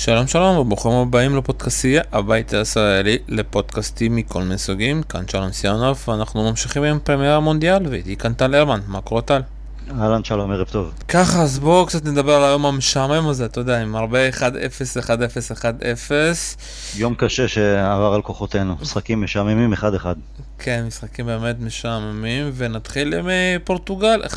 שלום שלום וברוכים הבאים לפודקאסטייה, הבית הישראלי לפודקאסטים מכל מיני סוגים, כאן שלום סיונוב, ואנחנו ממשיכים עם פרמייר המונדיאל, ואיתי כאן טל הרמן, מה קורה טל? אהלן שלום, ערב טוב. ככה, אז בואו קצת נדבר על היום המשעמם הזה, אתה יודע, עם הרבה 1-0, 1-0, 1-0. יום קשה שעבר על כוחותינו, משחקים משעממים 1-1. כן, משחקים באמת משעממים, ונתחיל עם אה, פורטוגל, 1-0,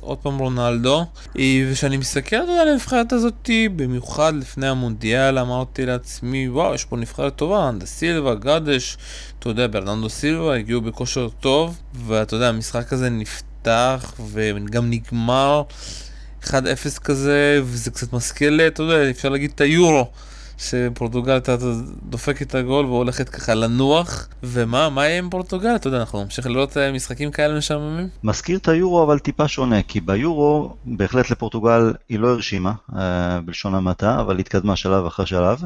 עוד פעם רונלדו. אה, וכשאני מסתכל על הנבחרת הזאת, במיוחד לפני המונדיאל, אמרתי לעצמי, וואו, יש פה נבחרת טובה, אנדה סילבה, גדש, אתה יודע, ברננדו סילבה, הגיעו בכושר טוב, ואתה יודע, המשחק הזה נפתח. נפתח וגם נגמר 1-0 כזה, וזה קצת מזכיר לי, אתה יודע, אפשר להגיד את היורו. שפורטוגל אתה דופק את הגול והולכת ככה לנוח ומה מה יהיה עם פורטוגל אתה יודע אנחנו נמשיך לראות אה, משחקים כאלה משעממים. מזכיר את היורו אבל טיפה שונה כי ביורו בהחלט לפורטוגל היא לא הרשימה אה, בלשון המעטה אבל התקדמה שלב אחרי שלב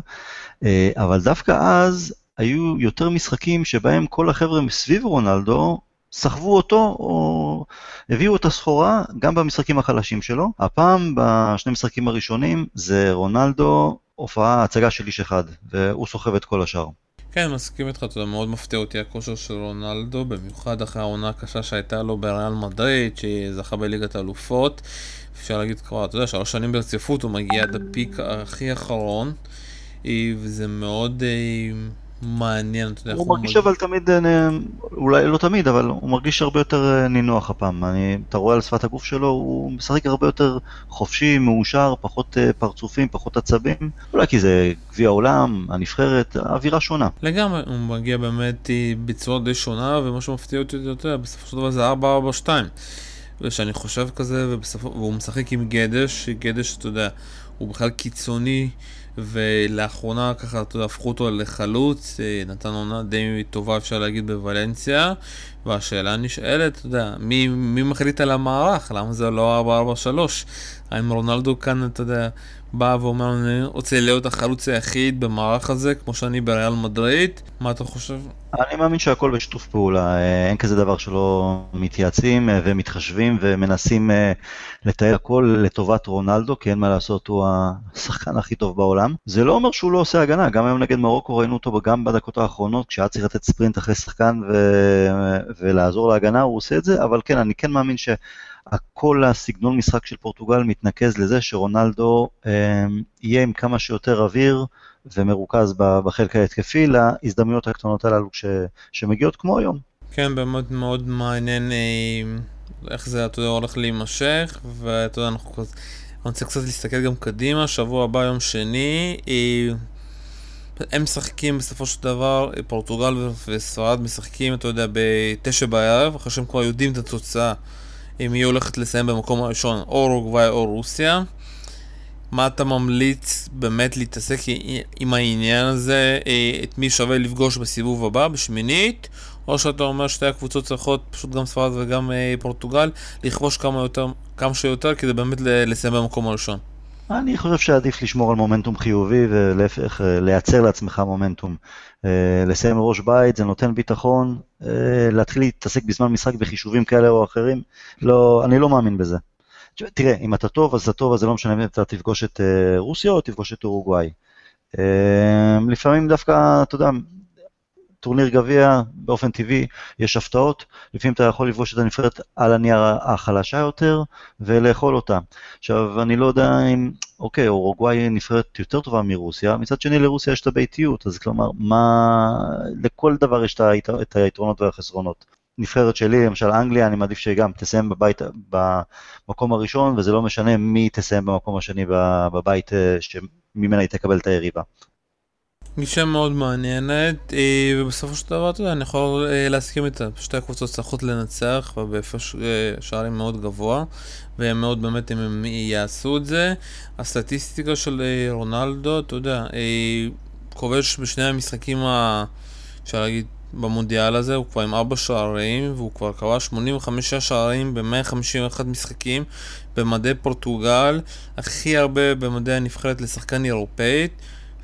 אה, אבל דווקא אז היו יותר משחקים שבהם כל החבר'ה מסביב רונלדו סחבו אותו או הביאו את הסחורה גם במשחקים החלשים שלו. הפעם בשני משחקים הראשונים זה רונלדו, הופעה, הצגה של איש אחד, והוא סוחב את כל השאר. כן, מסכים איתך, אתה מאוד מפתיע אותי הכושר של רונלדו, במיוחד אחרי העונה הקשה שהייתה לו בריאל מדריד, שזכה בליגת האלופות. אפשר להגיד כבר, אתה יודע, שלוש שנים ברציפות הוא מגיע עד הפיק הכי אחרון, וזה מאוד... מעניין, אתה יודע. הוא מרגיש אבל תמיד, אה, אולי לא תמיד, אבל הוא מרגיש הרבה יותר אה, נינוח הפעם. אני, אתה רואה על שפת הגוף שלו, הוא משחק הרבה יותר חופשי, מאושר, פחות אה, פרצופים, פחות עצבים. אולי כי זה גביע העולם, הנבחרת, אווירה שונה. לגמרי, הוא מגיע באמת בצורה די שונה, ומה שמפתיע אותי יותר, בסופו של דבר זה 4-4-2. ושאני חושב כזה, ובסופו, והוא משחק עם גדש, גדש, אתה יודע, הוא בכלל קיצוני. ולאחרונה ככה, אתה יודע, הפכו אותו לחלוץ, אה, נתן עונה די טובה אפשר להגיד בוולנסיה, והשאלה נשאלת, אתה יודע, מי, מי מחליט על המערך? למה זה לא 443? האם רונלדו כאן, אתה יודע, בא ואומר, אני רוצה להיות החלוץ היחיד במערך הזה, כמו שאני בריאל מדריד? מה אתה חושב? אני מאמין שהכל בשיתוף פעולה, אה, אין כזה דבר שלא מתייעצים אה, ומתחשבים ומנסים אה, לתאר הכל לטובת רונלדו, כי אין מה לעשות, הוא השחקן הכי טוב בעולם. זה לא אומר שהוא לא עושה הגנה, גם היום נגד מרוקו ראינו אותו גם בדקות האחרונות, כשהיה צריך לתת ספרינט אחרי שחקן ו... ולעזור להגנה, הוא עושה את זה, אבל כן, אני כן מאמין ש... הכל הסגנון משחק של פורטוגל מתנקז לזה שרונלדו אה, יהיה עם כמה שיותר אוויר ומרוכז בחלק ההתקפי להזדמנויות הקטנות הללו ש, שמגיעות כמו היום. כן, באמת מאוד מעניין אה, איך זה, אתה יודע, הולך להימשך, ואתה יודע, אנחנו רוצה קצת להסתכל גם קדימה, שבוע הבא, יום שני. אה, הם משחקים בסופו של דבר, פורטוגל וספרד משחקים, אתה יודע, בתשע בערב, אחרי שהם כבר יודעים את התוצאה. אם היא הולכת לסיים במקום הראשון או אורוגוואי או רוסיה. מה אתה ממליץ באמת להתעסק עם העניין הזה, אה, את מי שווה לפגוש בסיבוב הבא, בשמינית, או שאתה אומר שתי הקבוצות צריכות, פשוט גם ספרד וגם אה, פורטוגל, לכבוש כמה, יותר, כמה שיותר כדי באמת לסיים במקום הראשון? אני חושב שעדיף לשמור על מומנטום חיובי ולהפך, אה, לייצר לעצמך מומנטום. אה, לסיים ראש בית, זה נותן ביטחון, אה, להתחיל להתעסק בזמן משחק בחישובים כאלה או אחרים, לא, אני לא מאמין בזה. תראה, אם אתה טוב, אז אתה טוב, אז זה לא משנה אם אתה תפגוש את רוסיה או תפגוש את אורוגוואי. לפעמים דווקא, אתה יודע, טורניר גביע, באופן טבעי, יש הפתעות, לפעמים אתה יכול לפגוש את הנבחרת על הנייר החלשה יותר ולאכול אותה. עכשיו, אני לא יודע אם, אוקיי, אורוגוואי נבחרת יותר טובה מרוסיה, מצד שני לרוסיה יש את הביתיות, אז כלומר, מה, לכל דבר יש את היתרונות והחסרונות. נבחרת שלי, למשל אנגליה, אני מעדיף שגם תסיים בבית, במקום הראשון, וזה לא משנה מי תסיים במקום השני בבית אה, שממנה היא תקבל את היריבה. גישה מאוד מעניינת, אה, ובסופו של דבר, אתה יודע, אני יכול אה, להסכים איתה. שתי הקבוצות צריכות לנצח, ובהפרש אה, שערים מאוד גבוה, והם מאוד באמת, אם הם יעשו את זה. הסטטיסטיקה של רונלדו, אתה יודע, כובש בשני המשחקים, אפשר להגיד, במונדיאל הזה, הוא כבר עם 4 שערים, והוא כבר קבע 85 שערים ב-151 משחקים במדי פורטוגל, הכי הרבה במדי הנבחרת לשחקן אירופאית.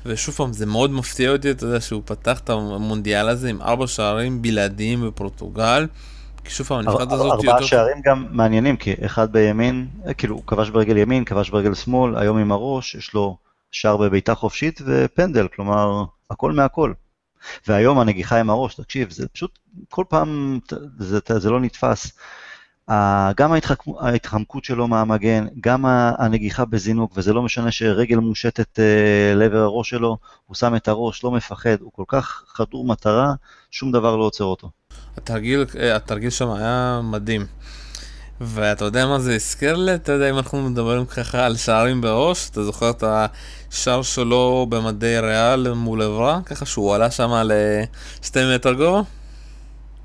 ושוב פעם, זה מאוד מפתיע אותי, אתה יודע, שהוא פתח את המונדיאל הזה עם ארבע שערים בלעדיים בפורטוגל. כי שוב פעם, הנבחרת הזאת יותר... ארבעה שערים גם מעניינים, כי אחד בימין, כאילו, הוא כבש ברגל ימין, כבש ברגל שמאל, היום עם הראש, יש לו שער בביתה חופשית ופנדל, כלומר, הכל מהכל. והיום הנגיחה עם הראש, תקשיב, זה פשוט, כל פעם זה, זה, זה לא נתפס. גם ההתחמקות שלו מהמגן, גם הנגיחה בזינוק, וזה לא משנה שרגל מושטת אה, לעבר הראש שלו, הוא שם את הראש, לא מפחד, הוא כל כך חדור מטרה, שום דבר לא עוצר אותו. התרגיל, אה, התרגיל שם היה מדהים. ואתה יודע מה זה הזכיר לי? אתה יודע, אם אנחנו מדברים ככה על שערים בראש, אתה זוכר את השער שלו במדי ריאל מול עברה? ככה שהוא עלה שם לשתי מטר גובה?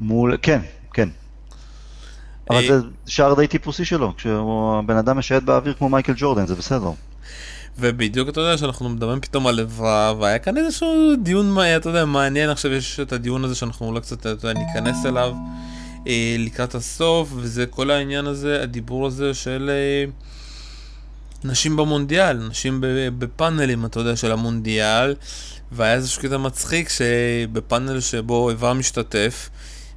מול, כן, כן. אבל אה, זה שער די טיפוסי שלו, כשהבן אדם משייט באוויר כמו מייקל ג'ורדן, זה בסדר. ובדיוק אתה יודע שאנחנו מדברים פתאום על עברה, והיה כאן איזשהו דיון, אתה יודע, מעניין, עכשיו יש את הדיון הזה שאנחנו אולי קצת, אתה יודע, ניכנס אליו. אה, לקראת הסוף, וזה כל העניין הזה, הדיבור הזה של אה, נשים במונדיאל, נשים בפאנלים, אתה יודע, של המונדיאל, והיה איזשהו קטע מצחיק שבפאנל שבו איבר משתתף,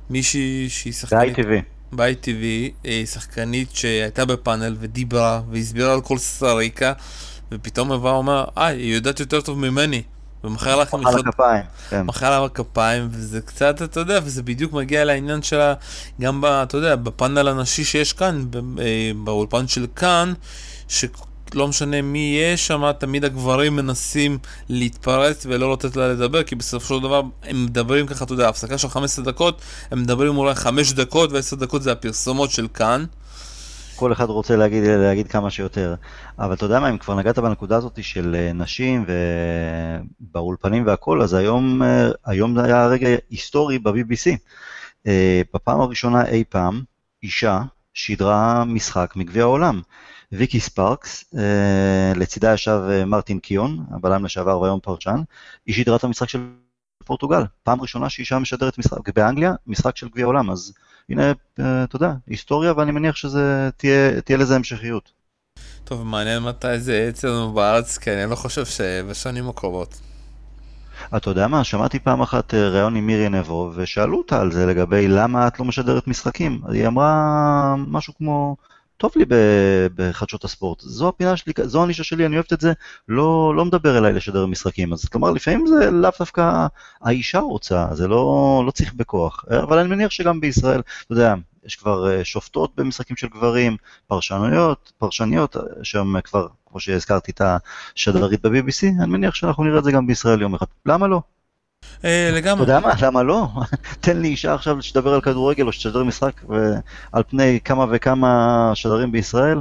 מישהי שהיא שחקנית... ב-ITV. ב-ITV, אה, שחקנית שהייתה בפאנל ודיברה והסבירה על כל סריקה, ופתאום איבר אומר, אה, היא יודעת יותר טוב ממני. ומחר לכם מחא לה כפיים, כן. מחא לה כפיים, וזה קצת, אתה יודע, וזה בדיוק מגיע לעניין שלה, גם, ב, אתה יודע, בפאנל הנשי שיש כאן, אה, באולפן של כאן, שלא משנה מי יהיה שם, תמיד הגברים מנסים להתפרץ ולא לתת לה לדבר, כי בסופו של דבר הם מדברים ככה, אתה יודע, הפסקה של 15 דקות, הם מדברים אולי 5 דקות, ו-10 דקות זה הפרסומות של כאן. כל אחד רוצה להגיד, להגיד כמה שיותר. אבל אתה יודע מה, אם כבר נגעת בנקודה הזאת של אה, נשים ובאולפנים והכל, אז היום, אה, היום היה רגע היסטורי ב-BBC. אה, בפעם הראשונה אי פעם, אישה שידרה משחק מגביע העולם. ויקי ספארקס, לצידה ישב מרטין קיון, הבלם לשעבר והיום פרשן, היא שידרה את המשחק של פורטוגל. פעם ראשונה שאישה משדרת משחק באנגליה, משחק של גביע העולם, אז הנה, אה, אתה יודע, היסטוריה, ואני מניח שתהיה לזה המשכיות. טוב, מעניין מתי זה אצלנו בארץ, כי אני לא חושב שבשנים הקרובות. אתה יודע מה, שמעתי פעם אחת אה, ראיון עם מירי נבו, ושאלו אותה על זה לגבי למה את לא משדרת משחקים. היא אמרה משהו כמו, טוב לי בחדשות הספורט, זו הפינה שלי, זו הנישה שלי, אני אוהבת את זה, לא, לא מדבר אליי לשדר משחקים. אז כלומר, לפעמים זה לאו דווקא האישה רוצה, זה לא, לא צריך בכוח. אבל אני מניח שגם בישראל, אתה יודע, יש כבר אה, שופטות במשחקים של גברים, פרשנויות, פרשניות, שם כבר, כמו שהזכרתי את השדרית ב-BBC, אני מניח שאנחנו נראה את זה גם בישראל יום אחד. למה לא? אה, לגמרי. אתה יודע מה, למה לא? תן לי אישה עכשיו שתדבר על כדורגל או שתשדר משחק על פני כמה וכמה שדרים בישראל,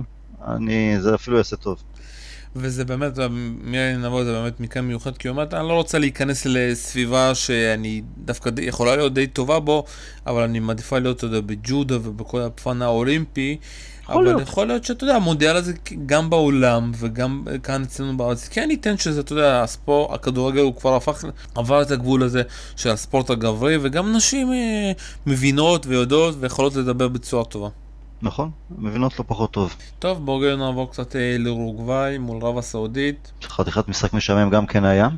אני, זה אפילו יעשה טוב. וזה באמת, מירי נבוא זה באמת מקרה מיוחד, כי הוא אומר, אני לא רוצה להיכנס לסביבה שאני דווקא יכולה להיות די טובה בו, אבל אני מעדיפה להיות, אתה יודע, בג'ודה ובכל הפן האולימפי, אבל להיות. יכול להיות שאתה יודע, המונדיאל הזה גם בעולם וגם כאן אצלנו בארץ, כן ייתן שזה, אתה יודע, הספורט, הכדורגל הוא כבר הפך, עבר את הגבול הזה של הספורט הגברי, וגם נשים אה, מבינות ויודעות ויכולות לדבר בצורה טובה. נכון, מבינות לא פחות טוב. טוב, בואו נעבור קצת אה, לאורוגוואי מול רב הסעודית. חתיכת משחק משעמם גם כן היה.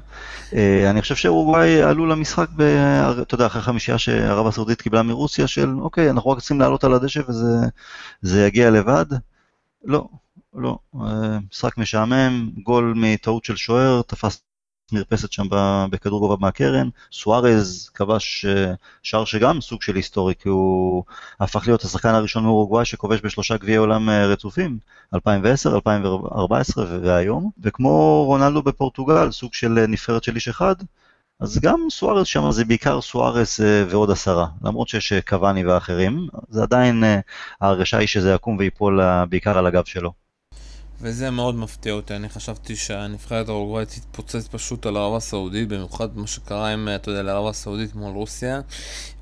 אה, אני חושב שאורוגוואי עלו למשחק, ב... אתה יודע, אחרי חמישייה שערב הסעודית קיבלה מרוסיה של, אוקיי, אנחנו רק צריכים לעלות על הדשא וזה יגיע לבד. לא, לא. אה, משחק משעמם, גול מטעות של שוער, תפס מרפסת שם בכדור גובה מהקרן. סוארז כבש אה, שער שגם סוג של היסטורי, כי הוא הפך להיות השחקן הראשון מאורוגוואי שכובש בשלושה גביעי עולם אה, רצופים, 2010, 2014 והיום. וכמו רונלדו בפורטוגל, סוג של אה, נבחרת של איש אחד, אז גם סוארז שם זה בעיקר סוארז ועוד עשרה, למרות שיש קוואני ואחרים, זה עדיין, ההרגשה היא שזה יקום ויפול בעיקר על הגב שלו. וזה מאוד מפתיע אותי, אני חשבתי שהנבחרת האורוגוואית תתפוצץ פשוט על ערב הסעודית, במיוחד מה שקרה עם, אתה יודע, לערב הסעודית מול רוסיה,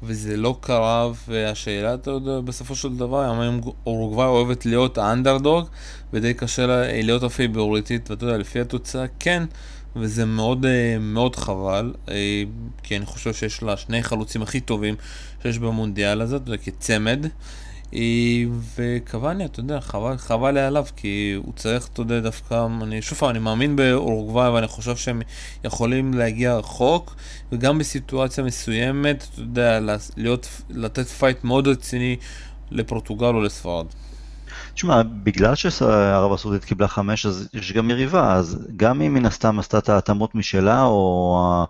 וזה לא קרה, והשאלה, אתה יודע, בסופו של דבר, אם אורוגוואי אוהבת להיות האנדרדוג, ודי קשה לה להיות הפייבוריטית, ואתה יודע, לפי התוצאה, כן. וזה מאוד אה, מאוד חבל, אה, כי אני חושב שיש לה שני חלוצים הכי טובים שיש במונדיאל הזה, כצמד. וקוואני, אתה יודע, חבל, חבל לי עליו, כי הוא צריך, אתה יודע, דווקא, אני, שוב פעם, אני מאמין באורוגוואי, ואני חושב שהם יכולים להגיע רחוק, וגם בסיטואציה מסוימת, אתה יודע, להיות, לתת פייט מאוד רציני לפורטוגל או לספרד. תשמע, בגלל שערב הסעודית קיבלה חמש, אז יש גם יריבה, אז גם אם מן הסתם עשתה את ההתאמות משלה, או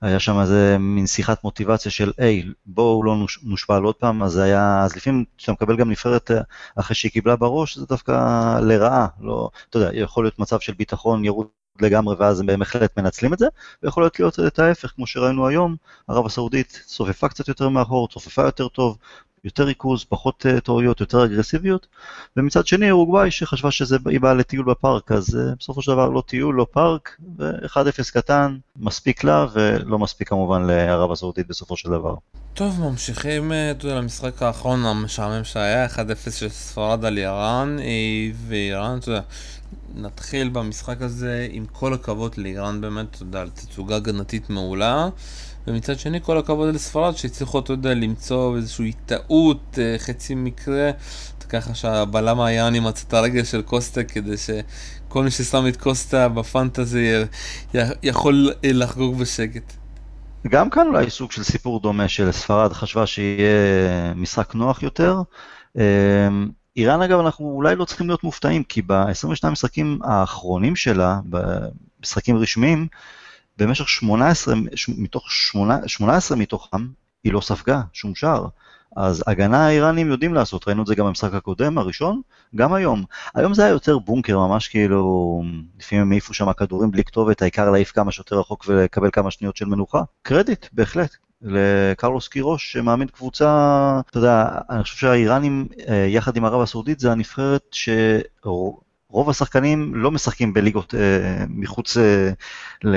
היה שם איזה מין שיחת מוטיבציה של, היי, בואו לא נושפע על עוד פעם, אז היה, אז לפעמים כשאתה מקבל גם נבחרת אה, אחרי שהיא קיבלה בראש, זה דווקא לרעה, לא, אתה יודע, יכול להיות מצב של ביטחון ירוד לגמרי ואז הם בהחלט מנצלים את זה, ויכול להיות להיות את ההפך, כמו שראינו היום, ערב הסעודית צופפה קצת יותר מאחור, צופפה יותר טוב, יותר ריכוז, פחות uh, טעויות, יותר אגרסיביות, ומצד שני אורוגוואי שחשבה שהיא באה לטיול בפארק, אז uh, בסופו של דבר לא טיול, לא פארק, ו-1-0 קטן, מספיק לה, ולא מספיק כמובן לערב הסעודית בסופו של דבר. טוב, ממשיכים, אה, למשחק האחרון המשעמם שהיה, 1-0 של ספרד על איראן, ואיראן, אתה יודע, נתחיל במשחק הזה עם כל הכבוד לאיראן באמת, אתה יודע, תצוגה הגנתית מעולה. ומצד שני כל הכבוד לספרד שהצליחו, אתה יודע, למצוא איזושהי טעות, אה, חצי מקרה, ככה שהבלם האיראני מצא את הרגל של קוסטה כדי שכל מי ששם את קוסטה בפנטזי יכול לחגוג בשקט. גם כאן אולי סוג של סיפור דומה של ספרד חשבה שיהיה משחק נוח יותר. אמ, איראן אגב אנחנו אולי לא צריכים להיות מופתעים כי ב-22 משחקים האחרונים שלה, במשחקים רשמיים, במשך 18, מתוך 18 מתוכם, היא לא ספגה שום שער. אז הגנה האיראנים יודעים לעשות, ראינו את זה גם במשחק הקודם, הראשון, גם היום. היום זה היה יותר בונקר, ממש כאילו, לפעמים הם העיפו שם כדורים בלי כתובת, העיקר להעיף כמה שיותר רחוק ולקבל כמה שניות של מנוחה. קרדיט, בהחלט. לקרלוס קירוש שמאמין קבוצה, אתה יודע, אני חושב שהאיראנים אה, יחד עם ערב הסעודית זה הנבחרת ש... רוב השחקנים לא משחקים בליגות אה, מחוץ אה, ל,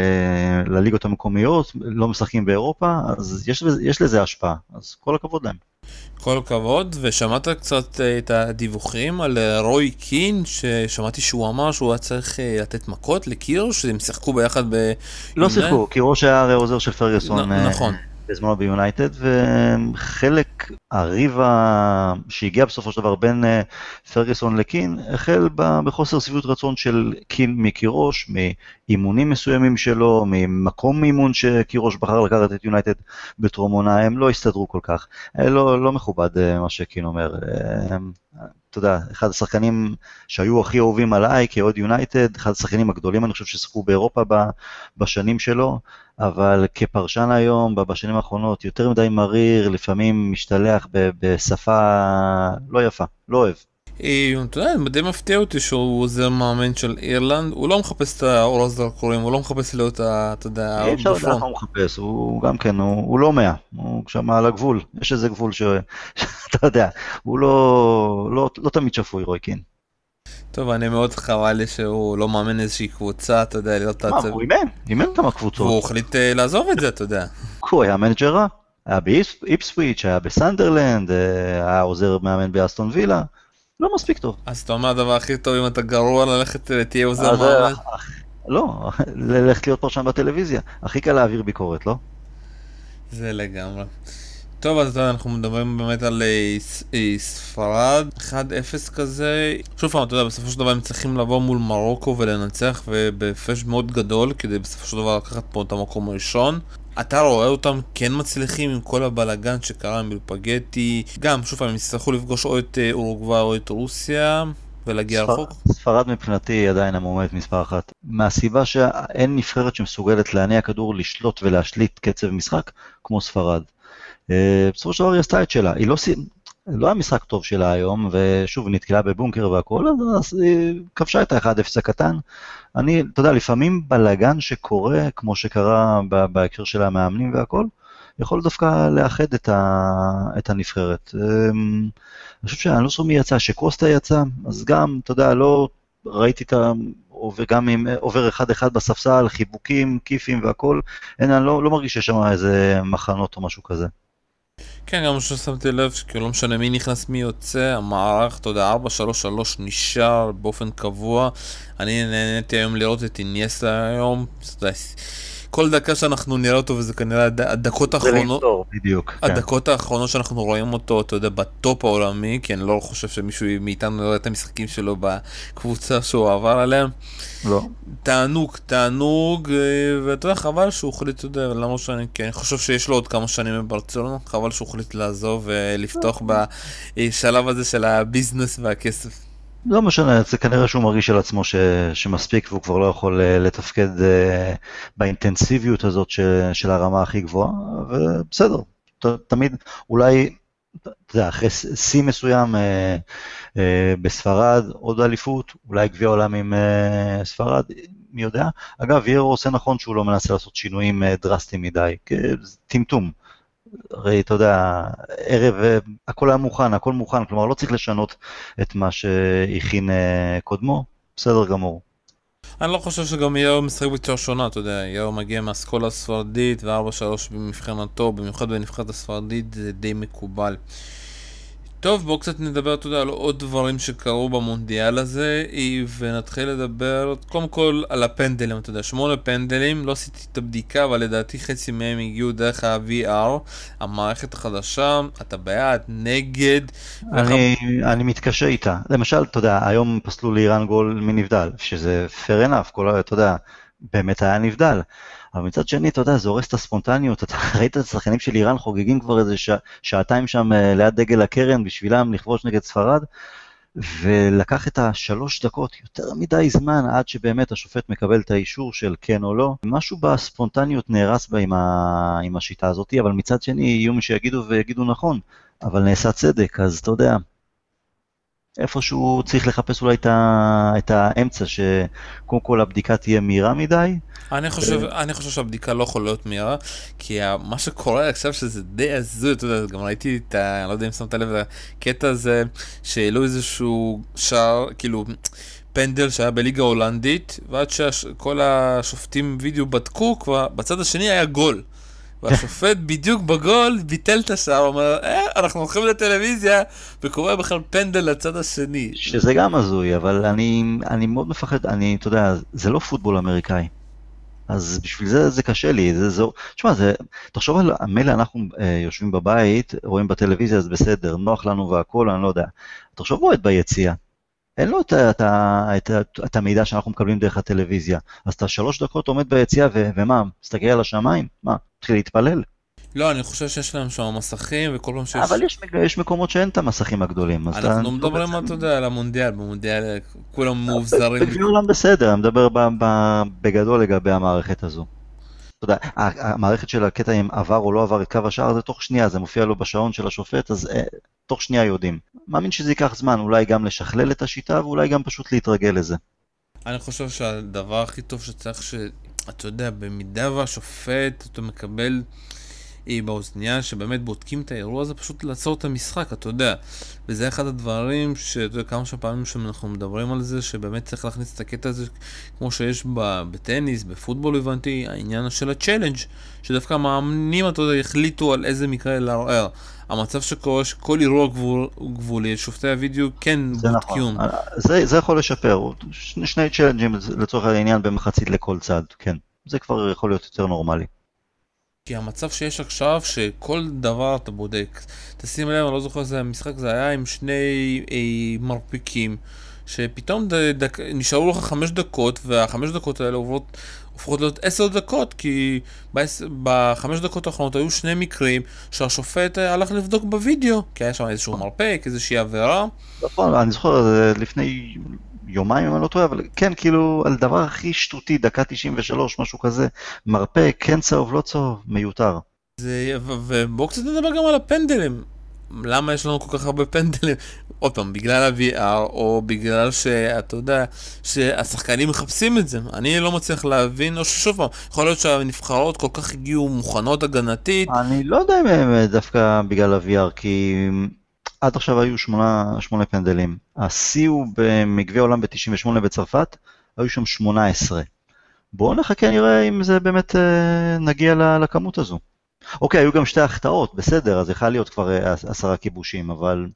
לליגות המקומיות, לא משחקים באירופה, אז יש, יש לזה השפעה, אז כל הכבוד להם. כל הכבוד, ושמעת קצת אה, את הדיווחים על אה, רוי קין, ששמעתי שהוא אמר שהוא היה צריך אה, לתת מכות לקירוש, שהם שיחקו ביחד ב... לא שיחקו, קירוש היה הרי עוזר של פרגוסון. נ- נכון. בזמנו ביונייטד, וחלק, הריב שהגיע בסופו של דבר בין אה, פרגוסון לקין, החל בחוסר שביעות רצון של קין מקירוש, מאימונים מסוימים שלו, ממקום אימון שקירוש בחר לקחת את יונייטד בטרום עונה, הם לא הסתדרו כל כך. לא, לא מכובד אה, מה שקין אומר. אה, אתה יודע, אחד השחקנים שהיו הכי אהובים עליי כאוהד יונייטד, אחד השחקנים הגדולים אני חושב ששיחקו באירופה בשנים שלו, אבל כפרשן היום, בשנים האחרונות, יותר מדי מריר, לפעמים משתלח בשפה לא יפה, לא אוהב. אה, אתה יודע, די מפתיע אותי שהוא עוזר מאמן של אירלנד, הוא לא מחפש את האור הזרקורים, הוא לא מחפש להיות, אתה יודע, בפרונט. אי אפשר לדעת מה הוא מחפש, הוא גם כן, הוא לא מאה, הוא שם על הגבול, יש איזה גבול שאתה יודע, הוא לא, לא, לא תמיד שפוי רוי קין. טוב, אני מאוד חבל לי שהוא לא מאמן איזושהי קבוצה, אתה יודע, להיות... מה, הוא אימן, אימן כמה קבוצות. והוא החליט אה, לעזוב את זה, אתה יודע. הוא היה manager רע, היה באיפסוויץ', היה בסנדרלנד, אה, היה עוזר מאמן באסטון וילה. לא מספיק טוב. אז אתה אומר הדבר הכי טוב אם אתה גרוע ללכת תהיה עוזר מאמן? לא, ללכת להיות פרשן בטלוויזיה. הכי קל להעביר ביקורת, לא? זה לגמרי. טוב, אז אנחנו מדברים באמת על אה, אה, ספרד, 1-0 כזה. שוב פעם, אתה יודע, בסופו של דבר הם צריכים לבוא מול מרוקו ולנצח, ובהפרש מאוד גדול, כדי בסופו של דבר לקחת פה את המקום הראשון. אתה רואה אותם כן מצליחים עם כל הבלאגן שקרה עם אלפגטי. גם, שוב פעם, הם יצטרכו לפגוש או את אה, אורוגווה או את רוסיה. ולהגיע ספר, רחוק? ספרד מבחינתי היא עדיין המועמדת מספר אחת. מהסיבה שאין נבחרת שמסוגלת להניע כדור, לשלוט ולהשליט קצב משחק כמו ספרד. אה, בסופו של דבר היא עשתה את שלה, היא לא, לא היה משחק טוב שלה היום, ושוב, נתקלה בבונקר והכל, אז היא כבשה את ה-1-0 הקטן. אני, אתה יודע, לפעמים בלאגן שקורה, כמו שקרה בהקשר של המאמנים והכל, יכול דווקא לאחד את, ה, את הנבחרת. אמ, אני חושב שאני לא זוכר מי יצא, שקוסטה יצא, אז גם, אתה יודע, לא ראיתי את ה... וגם אם עובר אחד-אחד בספסל, חיבוקים, כיפים והכל, אין, אני לא, לא מרגיש שיש שם איזה מחנות או משהו כזה. כן, גם ששמתי לב שכאילו לא משנה מי נכנס מי יוצא, המערך, אתה יודע, 4-3-3 נשאר באופן קבוע. אני נהניתי היום לראות את אינייסה היום, אתה יודע, כל דקה שאנחנו נראה אותו, וזה כנראה הדקות האחרונות, בדיוק, כן. הדקות האחרונות שאנחנו רואים אותו, אתה יודע, בטופ העולמי, כי אני לא חושב שמישהו מאיתנו רואה את המשחקים שלו בקבוצה שהוא עבר עליהם. לא. תענוג, תענוג, אה, ואתה יודע, חבל שהוא החליט, אתה יודע, למרות שאני כן, חושב שיש לו עוד כמה שנים בברצלונה, חבל שהוא החליט לעזוב ולפתוח בשלב הזה של הביזנס והכסף. לא משנה, זה כנראה שהוא מרגיש על עצמו ש, שמספיק והוא כבר לא יכול אה, לתפקד uh, באינטנסיביות הזאת ש, של הרמה הכי גבוהה, ובסדר, ת, תמיד, אולי, אתה יודע, אחרי שיא מסוים uh, uh, בספרד, עוד אליפות, אולי גביע עולם עם uh, ספרד, מי יודע. אגב, יאיר עושה נכון שהוא לא מנסה לעשות שינויים uh, דרסטיים מדי, טמטום. הרי אתה יודע, ערב, הכל היה מוכן, הכל מוכן, כלומר לא צריך לשנות את מה שהכין אה, קודמו, בסדר גמור. אני לא חושב שגם יאו משחק בצורה שונה, אתה יודע, יאו מגיע מהאסכולה הספרדית ו-4-3 במבחנתו, במיוחד בנבחרת הספרדית, זה די מקובל. טוב, בואו קצת נדבר, אתה יודע, על עוד דברים שקרו במונדיאל הזה, ונתחיל לדבר קודם כל על הפנדלים, אתה יודע, שמונה פנדלים, לא עשיתי את הבדיקה, אבל לדעתי חצי מהם הגיעו דרך ה-VR, המערכת החדשה, אתה בעד, נגד. אני, ואיך... אני מתקשה איתה. למשל, אתה יודע, היום פסלו לאיראן גול מנבדל, שזה fair enough, כל, אתה יודע, באמת היה נבדל. אבל מצד שני, אתה יודע, זה הורס את הספונטניות. אתה ראית את השחקנים של איראן חוגגים כבר איזה שע, שעתיים שם אה, ליד דגל הקרן בשבילם לכבוש נגד ספרד, ולקח את השלוש דקות, יותר מדי זמן, עד שבאמת השופט מקבל את האישור של כן או לא. משהו בספונטניות נהרס בה עם, ה... עם השיטה הזאת, אבל מצד שני, יהיו מי שיגידו ויגידו נכון, אבל נעשה צדק, אז אתה יודע. איפשהו צריך לחפש אולי את, ה... את האמצע, שקודם כל הבדיקה תהיה מהירה מדי, אני חושב, אני חושב שהבדיקה לא יכולה להיות מהירה, כי מה שקורה עכשיו שזה די הזוי, אתה יודע, גם ראיתי את ה... אני לא יודע אם שמת לב לקטע הזה, שהעלו איזשהו שער, כאילו... פנדל שהיה בליגה הולנדית, ועד שכל השופטים וידאו בדקו, כבר בצד השני היה גול. והשופט בדיוק בגול ביטל את השער, אומר, אה, אנחנו הולכים לטלוויזיה, וקורה בכלל פנדל לצד השני. שזה גם הזוי, אבל אני, אני מאוד מפחד, אני, אתה יודע, זה לא פוטבול אמריקאי. אז בשביל זה זה קשה לי, זה זו, תשמע, זה, תחשוב על, מילא אנחנו אה, יושבים בבית, רואים בטלוויזיה, אז בסדר, נוח לנו והכול, אני לא יודע. תחשוב אוהד ביציאה, אין לו את, את, את, את, את המידע שאנחנו מקבלים דרך הטלוויזיה. אז אתה שלוש דקות עומד ביציאה, ומה, מסתכל על השמיים? מה, מתחיל להתפלל? לא, אני חושב שיש להם שם מסכים, וכל פעם שיש... אבל יש, יש מקומות שאין את המסכים הגדולים. אנחנו אתה... מדברים, אתה יודע, על המונדיאל, במונדיאל כולם מאובזרים. בגביע עולם בסדר, אני מדבר בגדול לגבי המערכת הזו. יודע, המערכת של הקטע אם עבר או לא עבר את קו השער זה תוך שנייה, זה מופיע לו בשעון של השופט, אז אה, תוך שנייה יודעים. מאמין שזה ייקח זמן, אולי גם לשכלל את השיטה ואולי גם פשוט להתרגל לזה. אני חושב שהדבר הכי טוב שצריך ש... אתה יודע, במידה והשופט, אתה מקבל... באוזנייה שבאמת בודקים את האירוע הזה, פשוט לעצור את המשחק, אתה יודע. וזה אחד הדברים שאתה יודע, כמה שפעמים שאנחנו מדברים על זה, שבאמת צריך להכניס את הקטע הזה, כמו שיש בטניס, בפוטבול הבנתי, העניין של ה challenge, שדווקא המאמנים, אתה יודע, החליטו על איזה מקרה לערער. המצב שקורה שכל אירוע גבול, גבולי, שופטי הוידאו כן בודקים. נכון. זה, זה יכול לשפר, שני, שני צ'אלנג'ים לצורך העניין במחצית לכל צד, כן. זה כבר יכול להיות יותר נורמלי. כי המצב שיש עכשיו, שכל דבר אתה בודק. תשים לב, אני לא זוכר איזה משחק זה היה עם שני אי, אה, מרפיקים, שפתאום דק, נשארו לך חמש דקות, והחמש דקות האלה עוברות, הופכות להיות עשר דקות, כי בחמש דקות האחרונות היו שני מקרים שהשופט אה, הלך לבדוק בווידאו, כי היה שם איזשהו מרפק, איזושהי עבירה. נכון, אני זוכר, לפני יומיים אם אני לא טועה, אבל כן, כאילו, על דבר הכי שטותי, דקה 93, משהו כזה, מרפא, כן צהוב, לא צהוב, מיותר. זה, ובואו קצת נדבר גם על הפנדלים. למה יש לנו כל כך הרבה פנדלים? עוד פעם, בגלל ה-VR, או בגלל שאתה יודע, שהשחקנים מחפשים את זה. אני לא מצליח להבין, או ששוב פעם, יכול להיות שהנבחרות כל כך הגיעו מוכנות הגנתית. אני לא יודע אם הם דווקא בגלל ה-VR, כי עד עכשיו היו שמונה, שמונה פנדלים. השיא הוא מגביע עולם ב-98 בצרפת, היו שם 18. בואו נחכה נראה אם זה באמת אה, נגיע לכמות הזו. אוקיי, היו גם שתי החטאות, בסדר, אז יכול להיות כבר אה, עשרה כיבושים, אבל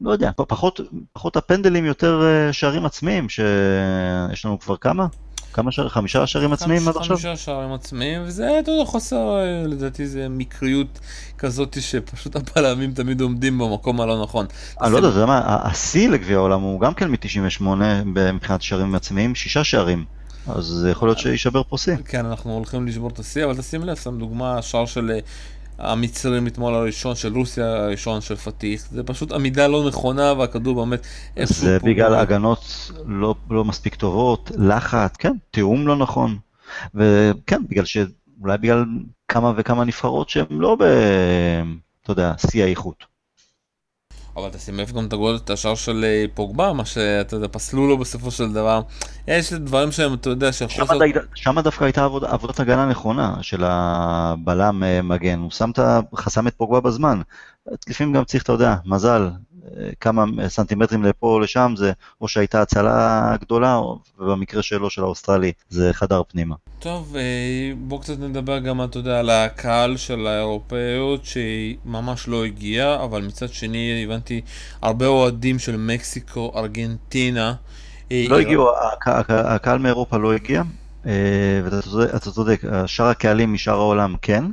לא יודע, פחות, פחות הפנדלים, יותר אה, שערים עצמיים, שיש לנו כבר כמה? כמה שערים? חמישה שערים עצמיים עד עכשיו? חמישה שערים עצמיים, וזה, אתה יודע, חוסר, לדעתי זה מקריות כזאת שפשוט הבלמים תמיד עומדים במקום הלא נכון. אני לא יודע, אתה יודע מה, השיא לגביע העולם הוא גם כן מ-98 מבחינת שערים עצמיים, שישה שערים. אז יכול להיות שיישבר פה שיא. כן, אנחנו הולכים לשבור את השיא, אבל תשים לב, שם דוגמה, שער של המצרים אתמול הראשון של רוסיה הראשון של פתיח, זה פשוט עמידה לא נכונה והכדור באמת זה בגלל הגנות לא, לא מספיק טובות, לחץ, כן, תיאום לא נכון, וכן, בגלל ש... אולי בגלל כמה וכמה נבחרות שהן לא ב... אתה יודע, שיא האיכות. אבל תשים לב גם את הגול, את השער של אה, פוגבה, מה שאתה יודע, פסלו לו בסופו של דבר. יש דברים שהם, אתה יודע, שחוסר... שם דווקא הייתה עבוד, עבודת הגנה נכונה של הבלם אה, מגן, הוא שם את, חסם את פוגבה בזמן. לפעמים גם צריך, אתה יודע, מזל, כמה סנטימטרים לפה או לשם, זה או שהייתה הצלה גדולה, ובמקרה שלו, של האוסטרלי, זה חדר פנימה. טוב, אה, בואו קצת נדבר גם, אתה יודע, על הקהל של האירופאיות, שהיא ממש לא הגיעה, אבל מצד שני, הבנתי, הרבה אוהדים של מקסיקו, ארגנטינה. אה, לא הגיעו, הקהל מאירופה לא הגיע, אה, ואתה צודק, שאר הקהלים משאר העולם כן.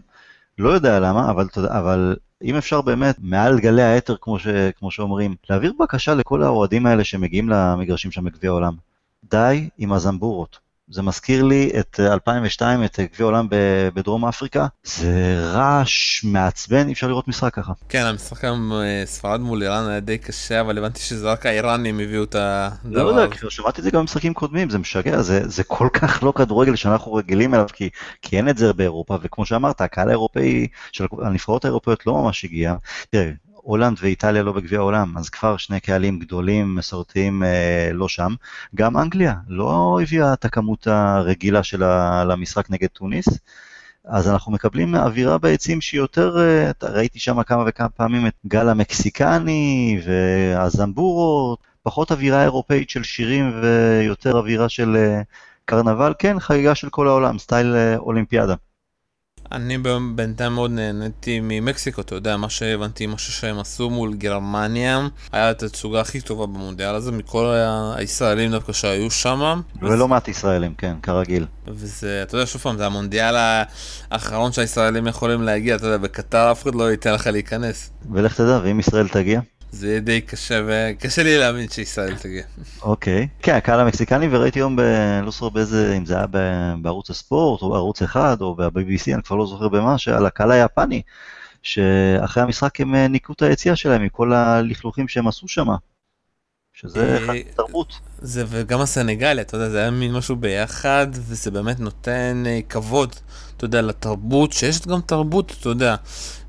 לא יודע למה, אבל, אבל אם אפשר באמת, מעל גלי האתר, כמו, ש, כמו שאומרים, להעביר בקשה לכל האוהדים האלה שמגיעים למגרשים שם בגביע העולם. די עם הזמבורות. זה מזכיר לי את 2002, את גביע העולם בדרום אפריקה. זה רעש מעצבן, אי אפשר לראות משחק ככה. כן, המשחק היום אה, ספרד מול איראן היה די קשה, אבל הבנתי שזה רק האיראנים הביאו את הדבר. לא יודע, שמעתי את זה גם במשחקים קודמים, זה משגע, זה, זה כל כך לא כדורגל שאנחנו רגילים אליו, כי, כי אין את זה באירופה, וכמו שאמרת, הקהל האירופאי של הנבחרות האירופאיות לא ממש הגיע. תראה, הולנד ואיטליה לא בגביע העולם, אז כבר שני קהלים גדולים, מסורתיים, אה, לא שם. גם אנגליה לא הביאה את הכמות הרגילה שלה למשחק נגד טוניס. אז אנחנו מקבלים אווירה ביציעים שהיא יותר, אה, ראיתי שם כמה וכמה פעמים את גל המקסיקני והזמבורות, פחות אווירה אירופאית של שירים ויותר אווירה של אה, קרנבל, כן, חגיגה של כל העולם, סטייל אה, אולימפיאדה. אני בינתיים מאוד נהניתי ממקסיקו, אתה יודע, מה שהבנתי, מה שהם עשו מול גרמניה, היה את התצוגה הכי טובה במונדיאל הזה, מכל הישראלים דווקא שהיו שם. ולא מעט ישראלים, כן, כרגיל. וזה, אתה יודע, שוב פעם, זה המונדיאל האחרון שהישראלים יכולים להגיע, אתה יודע, בקטר אף אחד לא ייתן לך להיכנס. ולך תדע, ואם ישראל תגיע? זה יהיה די קשה, וקשה לי להאמין שישראל תגיע. אוקיי. כן, הקהל המקסיקני, וראיתי היום, ב... לא זוכר באיזה, אם זה היה בערוץ הספורט, או בערוץ אחד, או ב-BBC, אני כבר לא זוכר במה, שעל הקהל היפני, שאחרי המשחק הם אה, ניקו את היציאה שלהם מכל הלכלוכים שהם עשו שם. שזה אה, תרבות. זה וגם הסנגליה, אתה יודע, זה היה מין משהו ביחד, וזה באמת נותן אה, כבוד, אתה יודע, לתרבות, שיש גם תרבות, אתה יודע.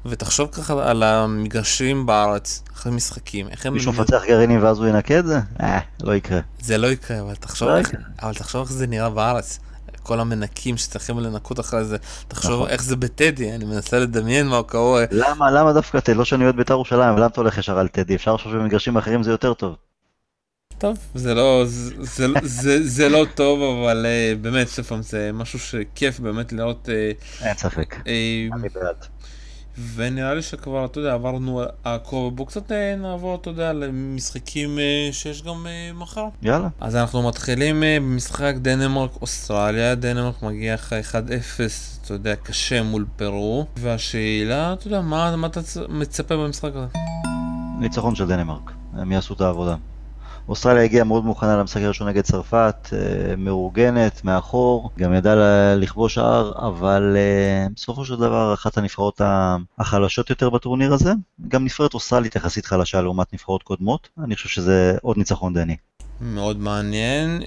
ותחשוב ככה על המגרשים בארץ, אחרי משחקים, איך הם... מישהו מפצח גרעינים ואז הוא ינקה את זה? אה, לא יקרה. זה לא יקרה, אבל תחשוב, לא איך, אבל תחשוב איך זה נראה בארץ. כל המנקים שצריכים לנקות אחרי זה, תחשוב נכון. איך זה בטדי, אני מנסה לדמיין מה קורה. למה, למה דווקא טדי? לא שאני אוהד בית"ר ירושלים, למה אתה הולך ישר על טדי? אפשר לחשוב שבמגרשים אחרים זה יותר טוב. טוב, זה לא, זה, זה, זה, זה לא טוב, אבל uh, באמת, שוב פעם, זה משהו שכיף באמת לראות. Uh, אין ספק, uh, אני בעד. ונראה לי שכבר, אתה יודע, עברנו עכו, בואו קצת נעבור, אתה יודע, למשחקים שיש גם מחר. יאללה. אז אנחנו מתחילים במשחק דנמרק-אוסטרליה, דנמרק מגיע אחרי 1-0, אתה יודע, קשה מול פרו, והשאלה, אתה יודע, מה, מה אתה מצפה במשחק הזה? ניצחון של דנמרק, הם יעשו את העבודה. אוסטרליה הגיעה מאוד מוכנה למשחק הראשון נגד צרפת, אה, מאורגנת, מאחור, גם ידעה לכבוש שער, אבל אה, בסופו של דבר אחת הנבחרות החלשות יותר בטורניר הזה, גם נבחרת אוסטרלית יחסית חלשה לעומת נבחרות קודמות, אני חושב שזה עוד ניצחון דני. מאוד מעניין.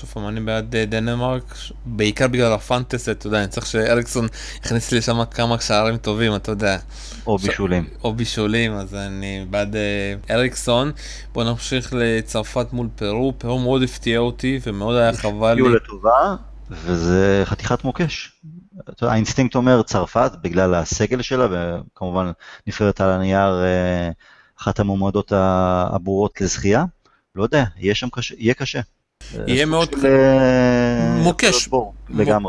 שוב פעם, אני בעד אה, דנמרק, בעיקר בגלל הפנטסי, אתה יודע, אני צריך שאריקסון יכניס לי שם כמה שערים טובים, אתה יודע. או בישולים. או בישולים, אז אני בעד אה, אריקסון. בואו נמשיך לצרפת מול פרו, פרו מאוד הפתיע אותי ומאוד היה חבל לי. הפתיעו לטובה, וזה חתיכת מוקש. האינסטינקט אומר צרפת, בגלל הסגל שלה, וכמובן נבחרת על הנייר אה, אחת המועמדות הברורות לזכייה. לא יודע, יהיה שם קשה, יהיה קשה. יהיה מאוד אה, מוקש,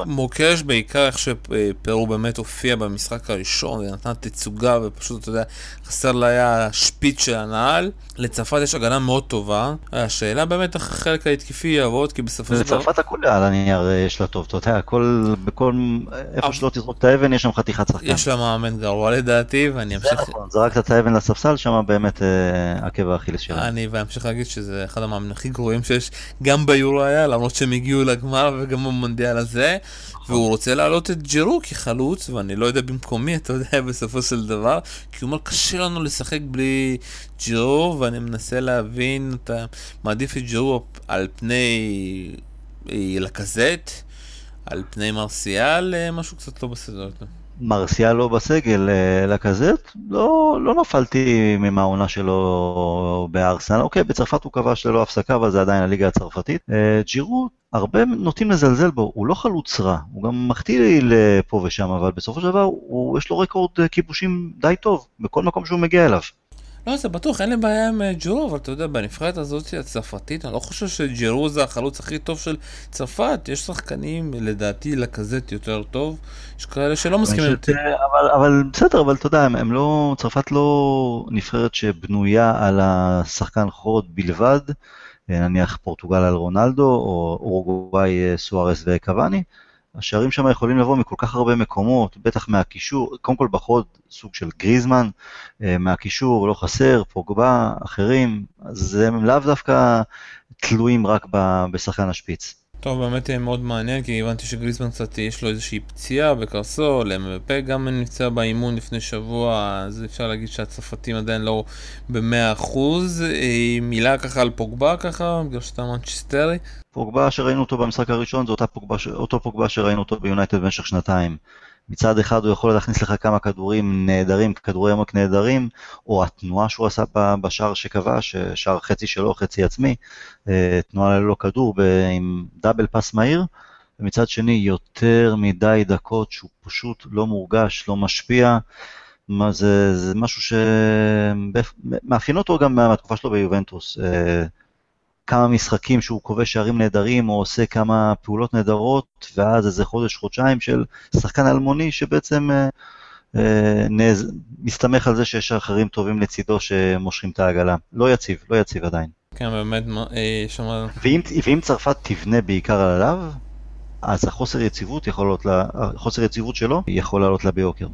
מוקש בעיקר איך שפרו באמת הופיעה במשחק הראשון ונתנה תצוגה ופשוט אתה יודע חסר לה היה שפיץ של הנעל. לצרפת יש הגנה מאוד טובה, השאלה באמת איך החלק ההתקפי יעבוד כי בסופו של דבר... לצרפת הכל על הנייר יש לה טוב, אתה יודע, הכל, בכל, איפה שלא תזרוק את האבן יש שם חתיכת שחקן. יש לה מאמן גרוע לדעתי ואני אמשיך... זה נכון, זרקת את האבן לספסל שם באמת אה, עקב האכילס שלה. אני ואמשיך להגיד שזה אחד המאמנים הכי גרועים שיש גם ביורו היה, למרות שהם הגיעו לגמר וגם במונדיאל, הזה, והוא רוצה להעלות את ג'ירו כחלוץ, ואני לא יודע במקומי, אתה יודע, בסופו של דבר, כי הוא אומר, קשה לנו לשחק בלי ג'ירו, ואני מנסה להבין, אתה מעדיף את ג'ירו על פני אה, לקזט, על פני מרסיאל, אה, משהו קצת לא בסדר. לא בסגל אה, לקזט, לא, לא נפלתי מהעונה שלו בארסנל, אוקיי, בצרפת הוא כבש ללא הפסקה, אבל זה עדיין הליגה הצרפתית. אה, ג'ירו, הרבה נוטים לזלזל בו, הוא לא חלוץ רע, הוא גם מחטיא לפה ושם, אבל בסופו של דבר הוא, יש לו רקורד אה, כיבושים די טוב, בכל מקום שהוא מגיע אליו. לא, זה בטוח, אין לי בעיה עם ג'ירו, אבל אתה יודע, בנבחרת הזאת הצרפתית, אני לא חושב שג'ירו זה החלוץ הכי טוב של צרפת. יש שחקנים, לדעתי, לקזט יותר טוב. יש כאלה שלא מסכימים איתי. אבל, אבל בסדר, אבל אתה יודע, הם, הם לא, צרפת לא נבחרת שבנויה על השחקן חוד בלבד, נניח פורטוגל על רונלדו, או אורוגוואי סוארס וקוואני. השערים שם יכולים לבוא מכל כך הרבה מקומות, בטח מהקישור, קודם כל בחוד סוג של גריזמן, אה, מהקישור לא חסר, פוגבה, אחרים, אז הם לאו דווקא תלויים רק בשחקן השפיץ. טוב, באמת מאוד מעניין, כי הבנתי שגריזמן קצת יש לו איזושהי פציעה בקרסול, אמבפה גם נפצע באימון לפני שבוע, אז אפשר להגיד שהצרפתים עדיין לא במאה אחוז. אה, מילה ככה על פוגבה ככה, בגלל שאתה מנצ'סטרי. פוגבה שראינו אותו במשחק הראשון זה פוגבה, אותו פוגבה שראינו אותו ביונייטד במשך שנתיים. מצד אחד הוא יכול להכניס לך כמה כדורים נהדרים, כדורי עמק נהדרים, או התנועה שהוא עשה בשער שכבש, שער חצי שלו, חצי עצמי, אה, תנועה ללא כדור עם דאבל פס מהיר, ומצד שני יותר מדי דקות שהוא פשוט לא מורגש, לא משפיע. מה זה, זה משהו שמאפיין אותו גם מהתקופה שלו ביובנטוס. כמה משחקים שהוא כובש שערים נהדרים, או עושה כמה פעולות נהדרות, ואז איזה חודש, חודשיים של שחקן אלמוני שבעצם אה, אה, נז... מסתמך על זה שיש אחרים טובים לצידו שמושכים את העגלה. לא יציב, לא יציב עדיין. כן, באמת, אה, שמה... ואם, ואם צרפת תבנה בעיקר עליו, אז החוסר יציבות, יכול לה, החוסר יציבות שלו יכול לעלות לה ביוקר.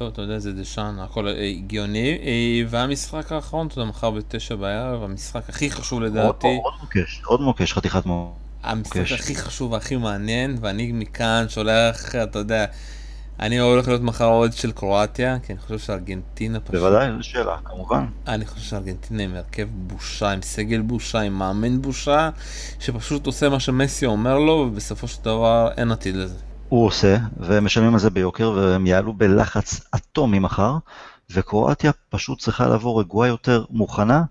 טוב, אתה יודע, זה דשאן, הכל אה, הגיוני. אה, והמשחק האחרון, אתה יודע, מחר בתשע בערב, המשחק הכי חשוב לדעתי. עוד מוקש, עוד מוקש, חתיכת מוקש. המשחק הכי חשוב והכי מעניין, ואני מכאן שולח, אתה יודע, אני הולך להיות מחר עוד של קרואטיה, כי אני חושב שארגנטינה פשוט... בוודאי, זו שאלה, כמובן. אני חושב שארגנטינה עם הרכב בושה, עם סגל בושה, עם מאמן בושה, שפשוט עושה מה שמסי אומר לו, ובסופו של דבר אין עתיד לזה. הוא עושה, והם משלמים על זה ביוקר, והם יעלו בלחץ אטומי מחר, וקרואטיה פשוט צריכה לבוא רגועה יותר, מוכנה,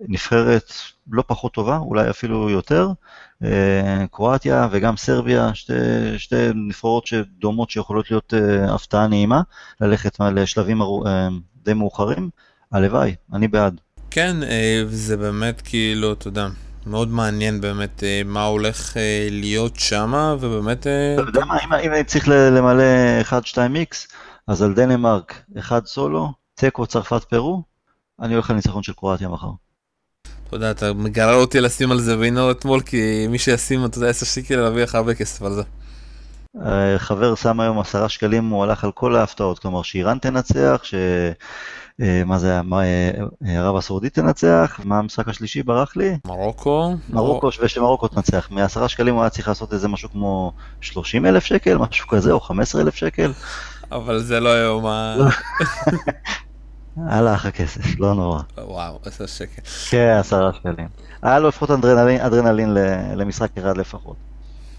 נבחרת לא פחות טובה, אולי אפילו יותר. אה, קרואטיה וגם סרביה, שתי, שתי נבחרות דומות שיכולות להיות אה, הפתעה נעימה, ללכת לשלבים אה, די מאוחרים. הלוואי, אני בעד. כן, זה באמת כאילו, אתה יודע. מאוד מעניין באמת אה, מה הולך אה, להיות שמה, ובאמת... אה, אתה יודע מה, אם, אם אני צריך למלא 1-2 מיקס, אז על דנמרק 1 סולו, תיקו צרפת פרו, אני הולך לניצחון של קרואטיה מחר. אתה יודע, אתה מגרר אותי לשים על זה וינו אתמול, כי מי שישים, אתה יודע, 10 שיקל להביא לך הרבה כסף על זה. חבר שם היום 10 שקלים, הוא הלך על כל ההפתעות, כלומר שאיראן תנצח, ש... אה, מה זה היה, אה, ערב הסעודית תנצח, מה המשחק השלישי ברח לי? מרוקו. מרוקו, ושמרוקו תנצח. מעשרה שקלים הוא היה צריך לעשות איזה משהו כמו 30 אלף שקל, משהו כזה, או 15 אלף שקל. אבל זה לא יאומן. הלך הכסף, לא נורא. וואו, עשר שקל. כן, עשרה שקלים. היה לו לפחות אדרנלין, אדרנלין למשחק אחד לפחות.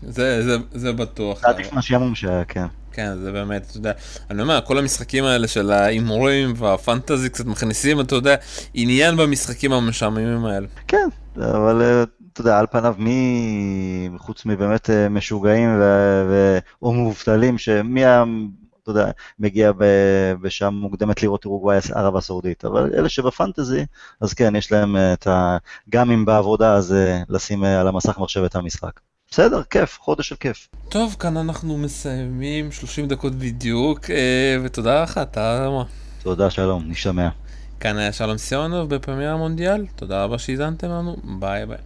זה, זה, זה בטוח. זה עדיף מהשעמום שהיה, כן. כן, זה באמת, אתה יודע, אני אומר, כל המשחקים האלה של ההימורים והפנטזי קצת מכניסים, אתה יודע, עניין במשחקים המשעממים האלה. כן, אבל אה, אתה יודע, על פניו מי, חוץ מבאמת אה, משוגעים ו... ו... או מובטלים, שמי היה, אתה יודע, מגיע בשעה מוקדמת לראות אורוגוואי ערב הסעודית, אבל אלה שבפנטזי, אז כן, יש להם אה, את ה... גם אם בעבודה, אז לשים על המסך מחשב את המשחק. בסדר, כיף, חודש של כיף. טוב, כאן אנחנו מסיימים 30 דקות בדיוק, אה, ותודה לך, אתה... תודה, שלום, נשתמע. כאן היה שלום סיונוב בפרמייר המונדיאל, תודה רבה שהזנתם לנו, ביי ביי.